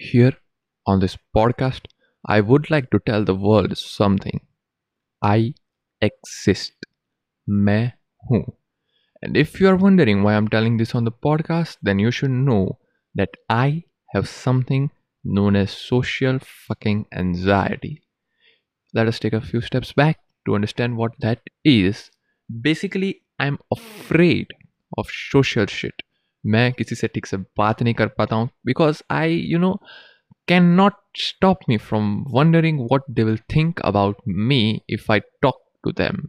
Here on this podcast, I would like to tell the world something. I exist. मैं हूँ. And if you are wondering why I'm telling this on the podcast, then you should know that I have something known as social fucking anxiety. Let us take a few steps back to understand what that is. Basically, I'm afraid of social shit. मैं किसी से ठीक से बात नहीं कर पाता हूँ because I you know can not stop me from wondering what they will think about me if I talk to them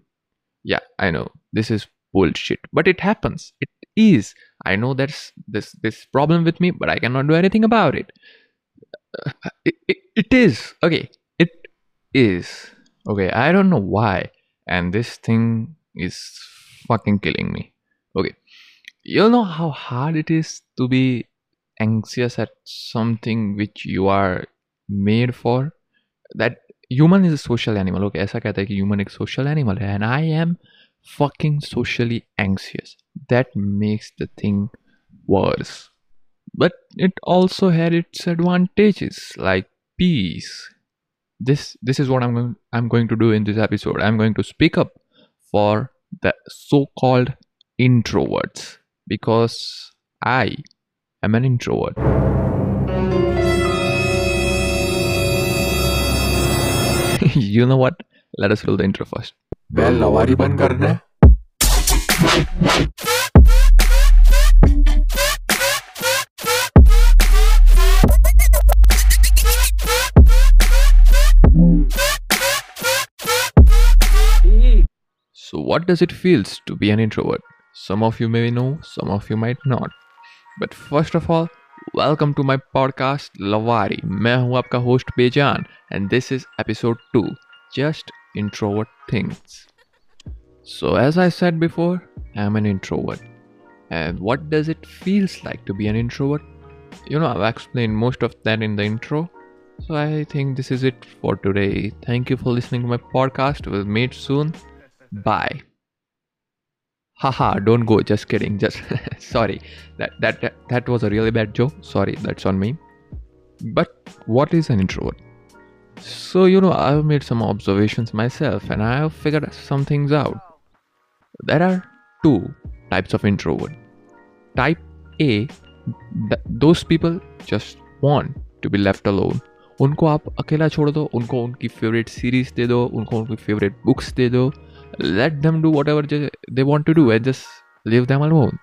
yeah i know this is bullshit but it happens it is i know there's this this problem with me but i cannot do anything about it Uh, it, it, it is okay it is okay i don't know why and this thing is fucking killing me okay you know how hard it is to be anxious at something which you are made for that human is a social animal okay ऐसा कहता है कि human एक social animal है and I am fucking socially anxious that makes the thing worse but it also had its advantages like peace this this is what I'm going I'm going to do in this episode I'm going to speak up for the so-called introverts because I am an introvert. you know what? Let us fill the intro first. So what does it feels to be an introvert? Some of you may know, some of you might not. But first of all, welcome to my podcast Lavari. मैं हूँ आपका host बेजान and this is episode 2, just introvert things. So as I said before, I'm an introvert. And what does it feels like to be an introvert? You know, I've explained most of that in the intro. So I think this is it for today. Thank you for listening to my podcast. We'll meet soon. Bye. Haha, don't go. Just kidding. Just sorry. That, that that that was a really bad joke. Sorry, that's on me. But what is an introvert? So you know, I've made some observations myself, and I have figured some things out. There are two types of introvert. Type A, th- those people just want to be left alone. उनको आप अकेला छोड़ दो उनको उनकी favourite series दे दो उनको उनकी फेवरेट बुक्स दे दो let them do whatever they want to do and just leave them alone.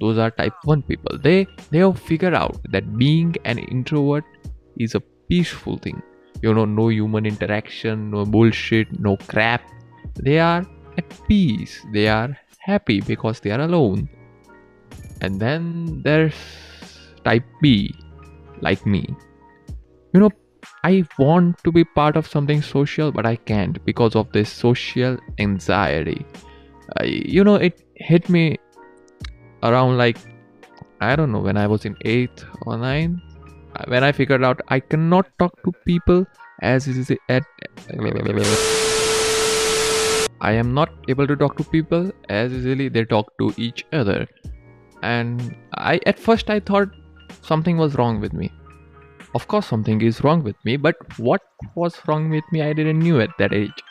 Those are type 1 people. They they have figured out that being an introvert is a peaceful thing. You know no human interaction no bullshit no crap. They are at peace. They are happy because they are alone. And then there's type b like me. You know I want to be part of something social, but I can't because of this social anxiety. I, you know, it hit me around like I don't know when I was in eighth or ninth. uh, When I figured out I cannot talk to people as is at. I am not able to talk to people as easily they talk to each other, and I at first I thought something was wrong with me of course something is wrong with me but what was wrong with me i didn't knew at that age.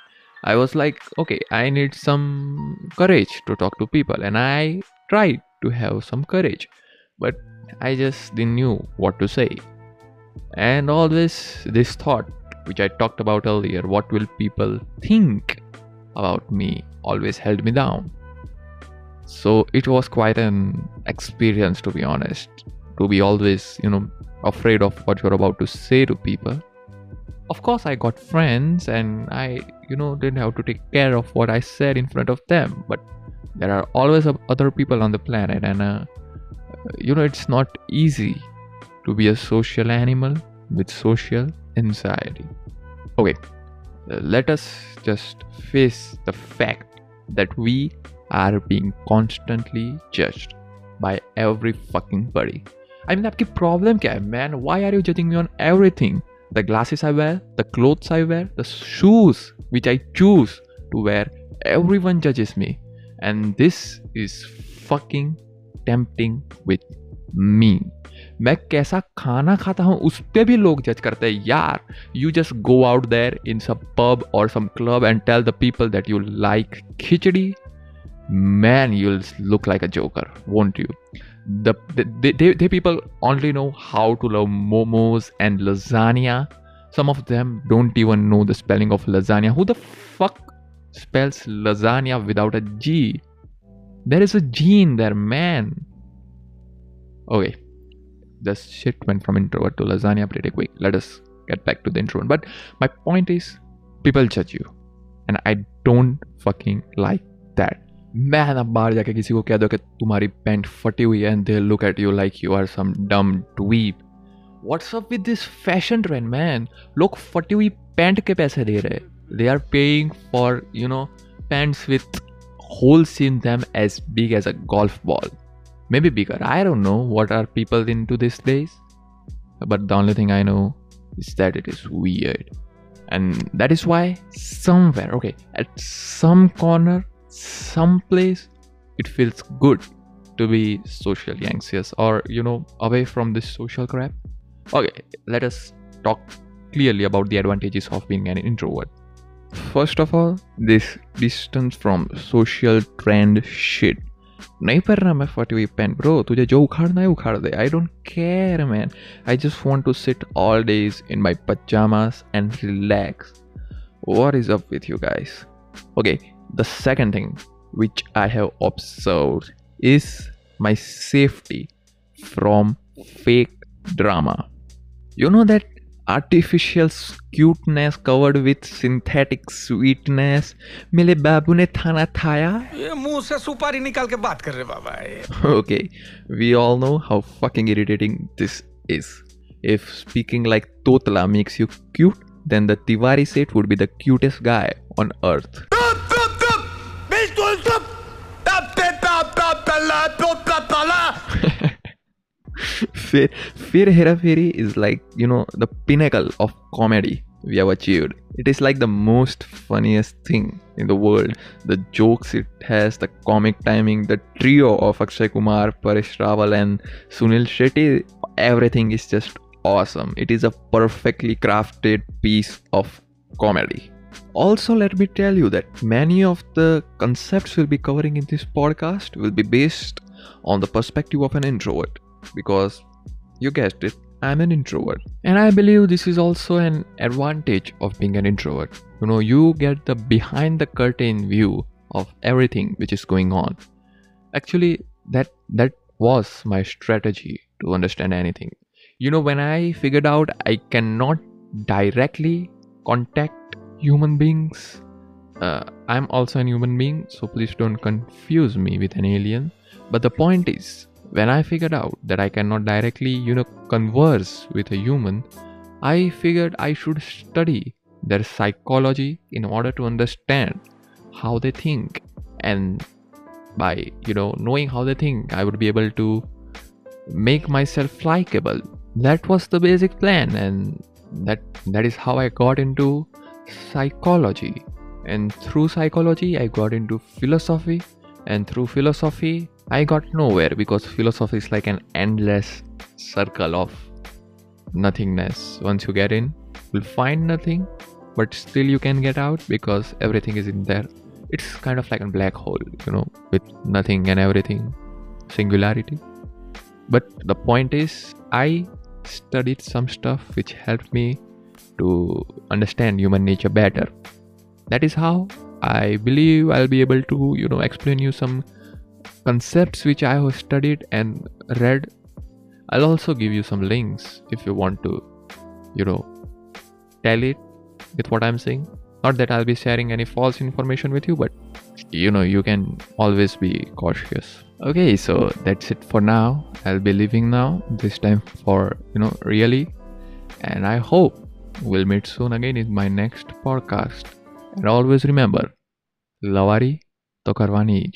I was like okay i need some courage to talk to people and i tried to have some courage but i just didn't knew what to say. And always this thought which i talked about earlier what will people think about me always held me down. So it was quite an experience to be honest to be always you know afraid of what you're about to say to people. Of course i got friends and i you know didn't have to take care of what i said in front of them. But there are always other people on the planet and uh, you know it's not easy to be a social animal with social anxiety. Okay uh, let us just face the fact that we are being constantly judged by every fucking buddy I mean आपकी problem क्या है? Man why are you judging me on every thing the glasses I wear the clothes I wear the shoes which I choose to wear every one जजेस me and this is fucking tempting with me मैं कैसा खाना खाता हूँ उस पर भी लोग जज करते हैं। यार you just go out there in some pub और some club and tell the people that you like khichdi man you look like a joker won't you the they, they, they people only know how to love momos and lasagna. Some of them don't even know the spelling of lasagna. Who the fuck spells lasagna without a g? There is a g in there man. Okay. The shit went from introvert to lasagna pretty quick. Let us get back to the introvert but my point is people judge you. And i don't fucking like that मैं ना बाहर जाके किसी को कह दो कि तुम्हारी पेंट फटी हुई है and they look at you like you are some dumb tweep what's up with this fashion trend man लोग फटी हुई पैंट के पैसे दे रहे they are paying for you know pants with holes in them as big as a golf ball maybe bigger I don't know what are people into this place but the only thing I know is that it is weed and that is why somewhere okay at some corner someplace it feels good to be socially anxious or you know away from this social crap. Okay let us talk clearly about the advantages of being an introvert. First of all this distance from social trend shit. નહીં પહેરના મેં forty વી પેન bro તુજે જો ઉખાડના એ ઉખાડ દે I don't care man I just want to sit all days in my pyjamas and the second thing which i have observed is my safety from fake drama you know that artificial cuteness covered with synthetic sweetness मेरे बाबू ने थाना थाया ये मुंह से सुपारी निकाल के बात कर रहे बाबा ये। okay, we all know how fucking irritating this is. If speaking like Totla makes you cute, then the Tiwari set would be the cutest guy on earth. Phir, Hera is like, you know, the pinnacle of comedy we have achieved. It is like the most funniest thing in the world. The jokes it has, the comic timing, the trio of Akshay Kumar, Paresh Rawal, and Sunil Shetty, everything is just awesome. It is a perfectly crafted piece of comedy. Also, let me tell you that many of the concepts we'll be covering in this podcast will be based on the perspective of an introvert because you guessed it, I'm an introvert. And I believe this is also an advantage of being an introvert. You know, you get the behind the curtain view of everything which is going on. Actually, that that was my strategy to understand anything. You know, when I figured out I cannot directly contact human beings, uh, I'm also an human being, so please don't confuse me with an alien. But the point is, when I figured out that I cannot directly, you know, converse with a human, I figured I should study their psychology in order to understand how they think. And by, you know, knowing how they think, I would be able to make myself likable. That was the basic plan, and that that is how I got into psychology. And through psychology, I got into philosophy, and through philosophy, I got nowhere because philosophy is like an endless circle of nothingness. Once you get in, you'll find nothing, but still you can get out because everything is in there. It's kind of like a black hole, you know, with nothing and everything, singularity. But the point is, I studied some stuff which helped me to understand human nature better. That is how I believe I'll be able to, you know, explain you some concepts which I have studied and read. I'll also give you some links if you want to, you know, tell it with what I'm saying. Not that I'll be sharing any false information with you, but you know, you can always be cautious. Okay, so that's it for now. I'll be leaving now, this time for, you know, really. And I hope We'll meet soon again in my next podcast. And always remember, lavari to karvani